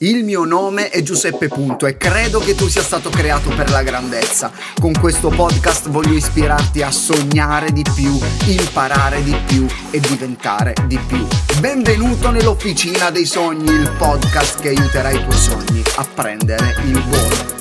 Il mio nome è Giuseppe Punto e credo che tu sia stato creato per la grandezza. Con questo podcast voglio ispirarti a sognare di più, imparare di più e diventare di più. Benvenuto nell'Officina dei Sogni, il podcast che aiuterà i tuoi sogni a prendere il volo.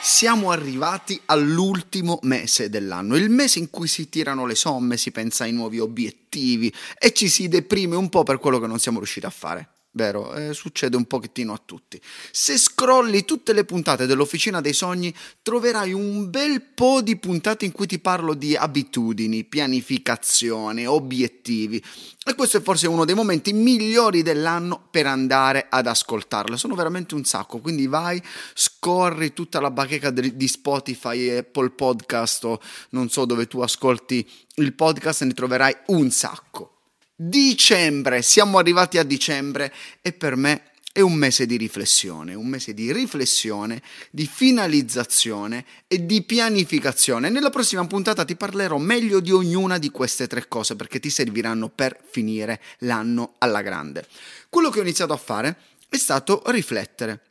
Siamo arrivati all'ultimo mese dell'anno, il mese in cui si tirano le somme, si pensa ai nuovi obiettivi e ci si deprime un po' per quello che non siamo riusciti a fare vero? Eh, succede un pochettino a tutti. Se scrolli tutte le puntate dell'Officina dei Sogni, troverai un bel po' di puntate in cui ti parlo di abitudini, pianificazione, obiettivi. E questo è forse uno dei momenti migliori dell'anno per andare ad ascoltarle. Sono veramente un sacco, quindi vai, scorri tutta la bacheca di Spotify, Apple Podcast o non so dove tu ascolti il podcast e ne troverai un sacco. Dicembre, siamo arrivati a dicembre e per me è un mese di riflessione, un mese di riflessione, di finalizzazione e di pianificazione. Nella prossima puntata ti parlerò meglio di ognuna di queste tre cose perché ti serviranno per finire l'anno alla grande. Quello che ho iniziato a fare è stato riflettere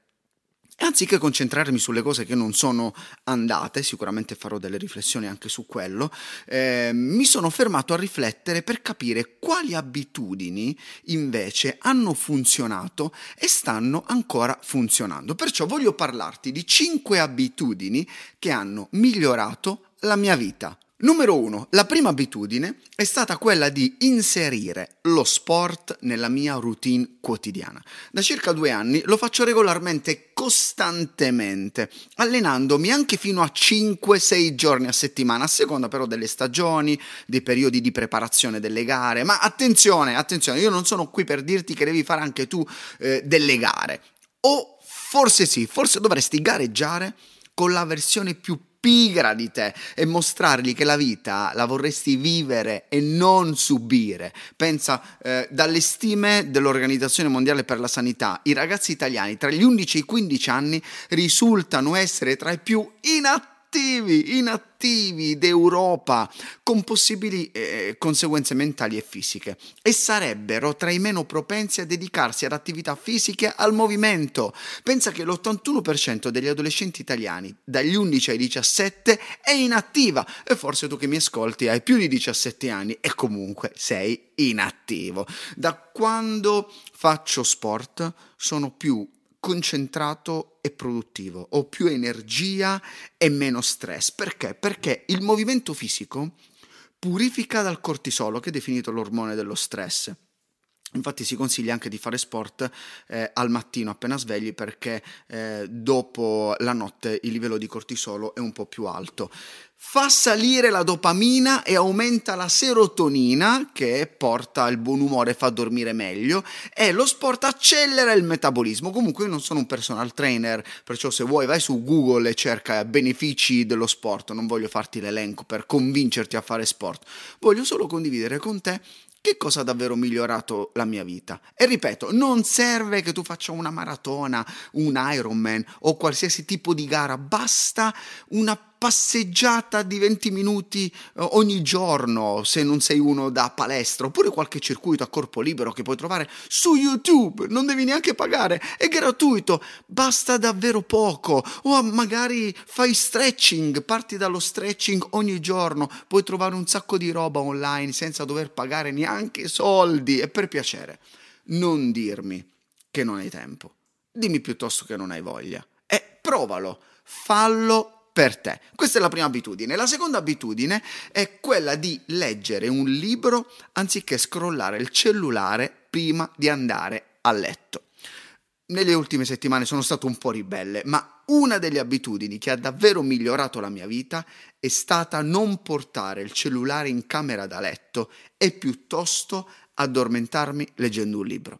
anziché concentrarmi sulle cose che non sono andate, sicuramente farò delle riflessioni anche su quello, eh, mi sono fermato a riflettere per capire quali abitudini invece hanno funzionato e stanno ancora funzionando. Perciò voglio parlarti di 5 abitudini che hanno migliorato la mia vita. Numero 1. La prima abitudine è stata quella di inserire lo sport nella mia routine quotidiana. Da circa due anni lo faccio regolarmente, costantemente, allenandomi anche fino a 5-6 giorni a settimana, a seconda però delle stagioni, dei periodi di preparazione delle gare. Ma attenzione, attenzione, io non sono qui per dirti che devi fare anche tu eh, delle gare. O forse sì, forse dovresti gareggiare con la versione più pigra di te e mostrargli che la vita la vorresti vivere e non subire. Pensa, eh, dalle stime dell'Organizzazione Mondiale per la Sanità, i ragazzi italiani tra gli 11 e i 15 anni risultano essere tra i più inattivi inattivi, inattivi d'Europa, con possibili eh, conseguenze mentali e fisiche, e sarebbero tra i meno propensi a dedicarsi ad attività fisiche al movimento. Pensa che l'81% degli adolescenti italiani dagli 11 ai 17 è inattiva, e forse tu che mi ascolti hai più di 17 anni e comunque sei inattivo. Da quando faccio sport sono più concentrato e produttivo, ho più energia e meno stress. Perché? Perché il movimento fisico purifica dal cortisolo, che è definito l'ormone dello stress. Infatti si consiglia anche di fare sport eh, al mattino appena svegli perché eh, dopo la notte il livello di cortisolo è un po' più alto. Fa salire la dopamina e aumenta la serotonina che porta il buon umore e fa dormire meglio e lo sport accelera il metabolismo. Comunque io non sono un personal trainer, perciò se vuoi vai su Google e cerca benefici dello sport, non voglio farti l'elenco per convincerti a fare sport, voglio solo condividere con te che cosa ha davvero migliorato la mia vita? E ripeto, non serve che tu faccia una maratona, un Ironman o qualsiasi tipo di gara, basta una passeggiata di 20 minuti eh, ogni giorno se non sei uno da palestra oppure qualche circuito a corpo libero che puoi trovare su YouTube, non devi neanche pagare, è gratuito, basta davvero poco. O magari fai stretching, parti dallo stretching ogni giorno, puoi trovare un sacco di roba online senza dover pagare neanche soldi e per piacere. Non dirmi che non hai tempo, dimmi piuttosto che non hai voglia. E provalo, fallo per te. Questa è la prima abitudine. La seconda abitudine è quella di leggere un libro anziché scrollare il cellulare prima di andare a letto. Nelle ultime settimane sono stato un po' ribelle, ma una delle abitudini che ha davvero migliorato la mia vita è stata non portare il cellulare in camera da letto e piuttosto addormentarmi leggendo un libro.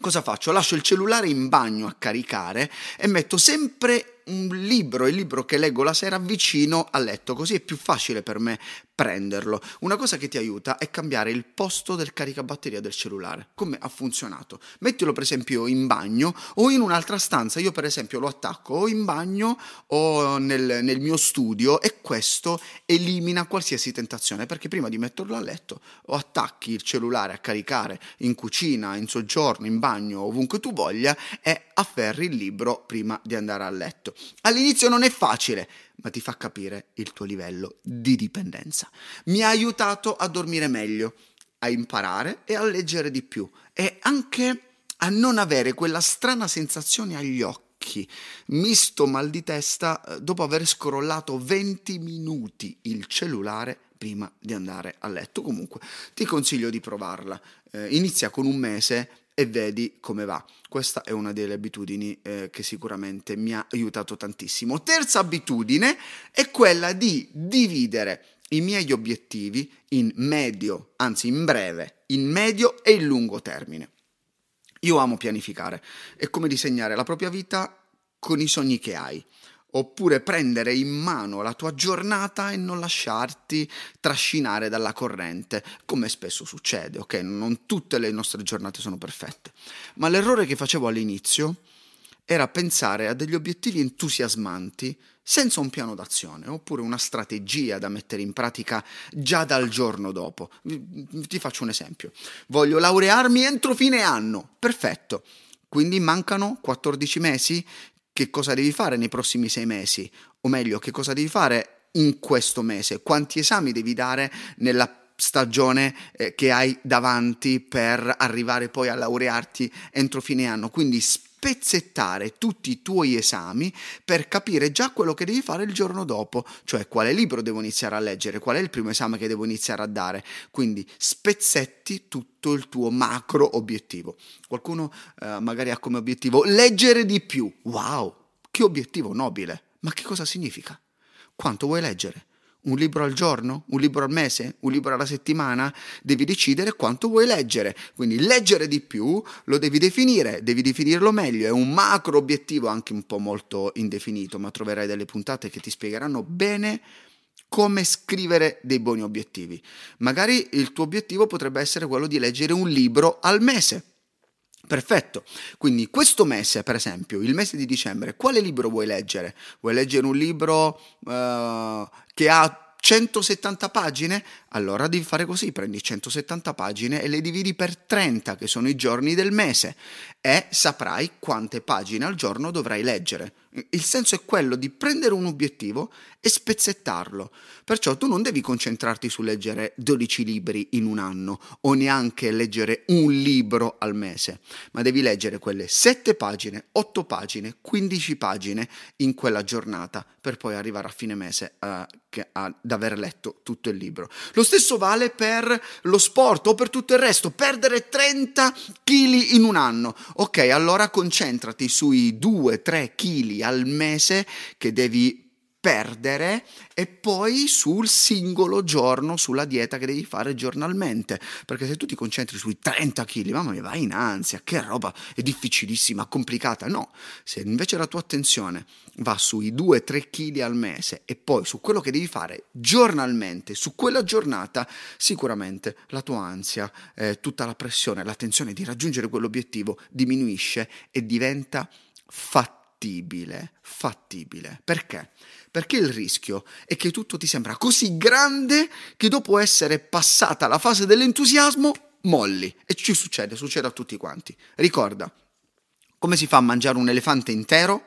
Cosa faccio? Lascio il cellulare in bagno a caricare e metto sempre un libro, il libro che leggo la sera vicino al letto, così è più facile per me prenderlo. Una cosa che ti aiuta è cambiare il posto del caricabatteria del cellulare. Come ha funzionato? Mettilo per esempio in bagno o in un'altra stanza. Io per esempio lo attacco o in bagno o nel, nel mio studio e questo elimina qualsiasi tentazione perché prima di metterlo a letto o attacchi il cellulare a caricare in cucina, in soggiorno, in bagno, ovunque tu voglia e afferri il libro prima di andare a letto. All'inizio non è facile, ma ti fa capire il tuo livello di dipendenza. Mi ha aiutato a dormire meglio, a imparare e a leggere di più e anche a non avere quella strana sensazione agli occhi, misto mal di testa eh, dopo aver scrollato 20 minuti il cellulare prima di andare a letto. Comunque ti consiglio di provarla. Eh, inizia con un mese e vedi come va. Questa è una delle abitudini eh, che sicuramente mi ha aiutato tantissimo. Terza abitudine è quella di dividere i miei obiettivi in medio, anzi in breve, in medio e in lungo termine. Io amo pianificare, è come disegnare la propria vita con i sogni che hai oppure prendere in mano la tua giornata e non lasciarti trascinare dalla corrente, come spesso succede, ok? Non tutte le nostre giornate sono perfette, ma l'errore che facevo all'inizio era pensare a degli obiettivi entusiasmanti senza un piano d'azione oppure una strategia da mettere in pratica già dal giorno dopo. Ti faccio un esempio. Voglio laurearmi entro fine anno. Perfetto. Quindi mancano 14 mesi che cosa devi fare nei prossimi sei mesi, o meglio, che cosa devi fare in questo mese, quanti esami devi dare nella stagione eh, che hai davanti per arrivare poi a laurearti entro fine anno. Quindi spezzettare tutti i tuoi esami per capire già quello che devi fare il giorno dopo, cioè quale libro devo iniziare a leggere, qual è il primo esame che devo iniziare a dare. Quindi spezzetti tutto il tuo macro obiettivo. Qualcuno eh, magari ha come obiettivo leggere di più. Wow, che obiettivo nobile! Ma che cosa significa? Quanto vuoi leggere? Un libro al giorno, un libro al mese, un libro alla settimana, devi decidere quanto vuoi leggere. Quindi leggere di più lo devi definire, devi definirlo meglio, è un macro obiettivo anche un po' molto indefinito, ma troverai delle puntate che ti spiegheranno bene come scrivere dei buoni obiettivi. Magari il tuo obiettivo potrebbe essere quello di leggere un libro al mese. Perfetto, quindi questo mese, per esempio, il mese di dicembre, quale libro vuoi leggere? Vuoi leggere un libro uh, che ha 170 pagine? Allora devi fare così, prendi 170 pagine e le dividi per 30, che sono i giorni del mese, e saprai quante pagine al giorno dovrai leggere. Il senso è quello di prendere un obiettivo e spezzettarlo. Perciò tu non devi concentrarti su leggere 12 libri in un anno o neanche leggere un libro al mese, ma devi leggere quelle 7 pagine, 8 pagine, 15 pagine in quella giornata per poi arrivare a fine mese a, ad aver letto tutto il libro. Lo stesso vale per lo sport o per tutto il resto, perdere 30 kg in un anno. Ok, allora concentrati sui 2-3 kg al mese che devi perdere e poi sul singolo giorno, sulla dieta che devi fare giornalmente. Perché se tu ti concentri sui 30 kg, mamma mia, vai in ansia, che roba, è difficilissima, complicata. No, se invece la tua attenzione va sui 2-3 kg al mese e poi su quello che devi fare giornalmente, su quella giornata, sicuramente la tua ansia, eh, tutta la pressione, la tensione di raggiungere quell'obiettivo diminuisce e diventa fattibile fattibile. Perché? Perché il rischio è che tutto ti sembra così grande che dopo essere passata la fase dell'entusiasmo molli. E ci succede, succede a tutti quanti. Ricorda, come si fa a mangiare un elefante intero?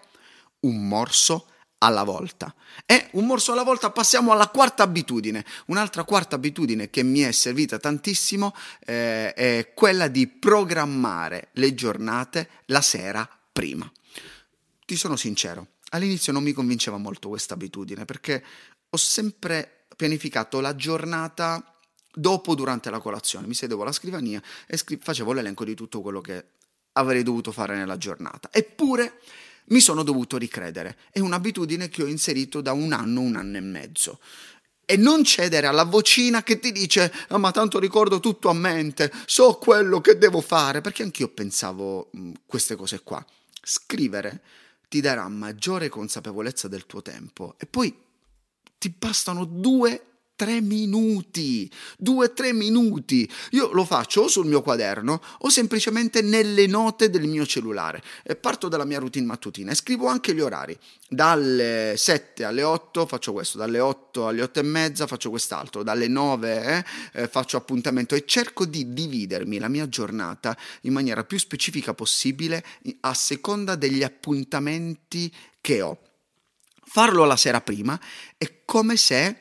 Un morso alla volta. E un morso alla volta passiamo alla quarta abitudine. Un'altra quarta abitudine che mi è servita tantissimo eh, è quella di programmare le giornate la sera prima ti sono sincero, all'inizio non mi convinceva molto questa abitudine perché ho sempre pianificato la giornata dopo durante la colazione. Mi sedevo alla scrivania e scri- facevo l'elenco di tutto quello che avrei dovuto fare nella giornata. Eppure mi sono dovuto ricredere. È un'abitudine che ho inserito da un anno, un anno e mezzo. E non cedere alla vocina che ti dice: oh, Ma tanto ricordo tutto a mente, so quello che devo fare. Perché anch'io pensavo mh, queste cose qua. Scrivere ti darà maggiore consapevolezza del tuo tempo. E poi ti bastano due tre minuti, due tre minuti. Io lo faccio o sul mio quaderno o semplicemente nelle note del mio cellulare. E parto dalla mia routine mattutina e scrivo anche gli orari. Dalle 7 alle 8 faccio questo, dalle 8 alle 8 e mezza faccio quest'altro, dalle 9 eh, eh, faccio appuntamento e cerco di dividermi la mia giornata in maniera più specifica possibile a seconda degli appuntamenti che ho. Farlo la sera prima è come se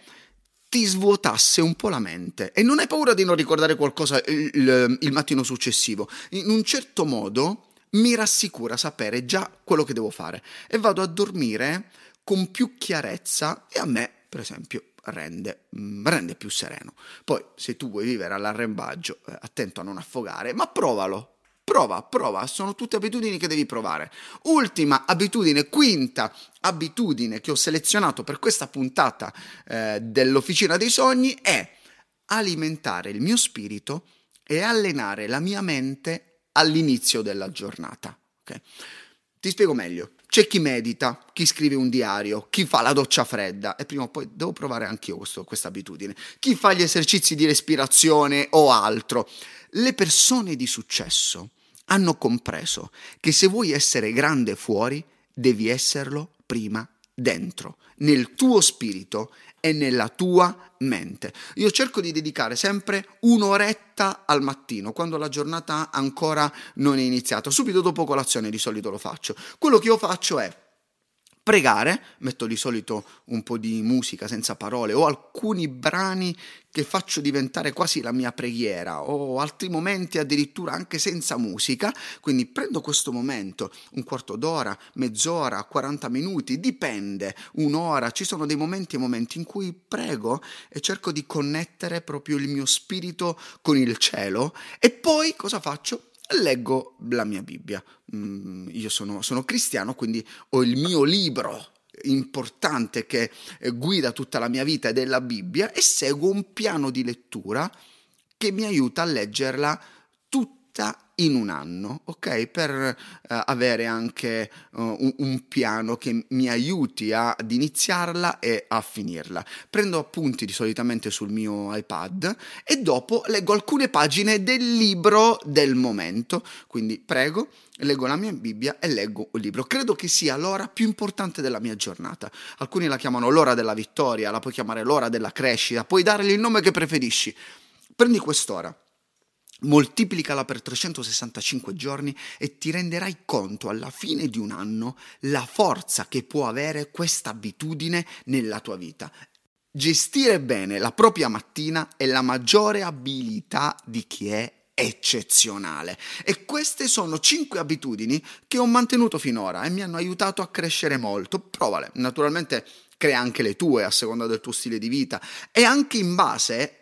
ti svuotasse un po' la mente e non hai paura di non ricordare qualcosa il, il, il mattino successivo. In un certo modo mi rassicura sapere già quello che devo fare e vado a dormire con più chiarezza e a me, per esempio, rende, mm, rende più sereno. Poi, se tu vuoi vivere all'arrembaggio, eh, attento a non affogare, ma provalo, Prova, prova, sono tutte abitudini che devi provare. Ultima abitudine, quinta abitudine che ho selezionato per questa puntata eh, dell'Officina dei Sogni è alimentare il mio spirito e allenare la mia mente all'inizio della giornata. Okay? Ti spiego meglio. C'è chi medita, chi scrive un diario, chi fa la doccia fredda e prima o poi devo provare anch'io questa abitudine. Chi fa gli esercizi di respirazione o altro. Le persone di successo hanno compreso che se vuoi essere grande fuori, devi esserlo prima dentro, nel tuo spirito e nella tua mente. Io cerco di dedicare sempre un'oretta al mattino, quando la giornata ancora non è iniziata. Subito dopo colazione di solito lo faccio. Quello che io faccio è pregare, metto di solito un po' di musica senza parole o alcuni brani che faccio diventare quasi la mia preghiera o altri momenti addirittura anche senza musica, quindi prendo questo momento, un quarto d'ora, mezz'ora, 40 minuti, dipende, un'ora, ci sono dei momenti e momenti in cui prego e cerco di connettere proprio il mio spirito con il cielo e poi cosa faccio? Leggo la mia Bibbia. Mm, io sono, sono cristiano, quindi ho il mio libro importante che eh, guida tutta la mia vita ed è la Bibbia e seguo un piano di lettura che mi aiuta a leggerla tutta in un anno, ok? Per uh, avere anche uh, un, un, piano che mi aiuti a, ad iniziarla e a finirla. Prendo appunti di solitamente sul mio iPad e dopo leggo alcune pagine del libro del momento. Quindi prego, leggo la mia Bibbia e leggo un libro. Credo che sia l'ora più importante della mia giornata. Alcuni la chiamano l'ora della vittoria, la puoi chiamare l'ora della crescita, puoi dargli il nome che preferisci. Prendi quest'ora moltiplicala per 365 giorni e ti renderai conto alla fine di un anno la forza che può avere questa abitudine nella tua vita. Gestire bene la propria mattina è la maggiore abilità di chi è eccezionale. E queste sono 5 abitudini che ho mantenuto finora e mi hanno aiutato a crescere molto. Provale, naturalmente crea anche le tue a seconda del tuo stile di vita e anche in base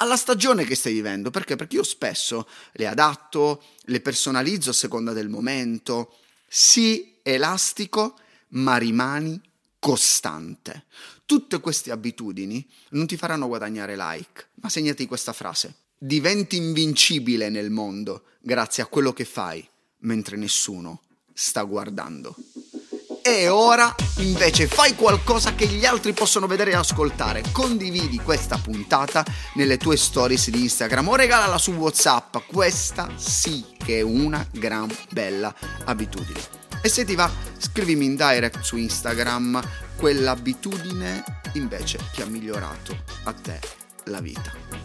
alla stagione che stai vivendo. Perché? Perché io spesso le adatto, le personalizzo a seconda del momento. Sii elastico, ma rimani costante. Tutte queste abitudini non ti faranno guadagnare like, ma segnati questa frase. Diventi invincibile nel mondo grazie a quello che fai, mentre nessuno sta guardando. E ora invece fai qualcosa che gli altri possono vedere e ascoltare. Condividi questa puntata nelle tue stories di Instagram o regalala su WhatsApp. Questa sì che è una gran bella abitudine. E se ti va, scrivimi in direct su Instagram quell'abitudine invece che ha migliorato a te la vita.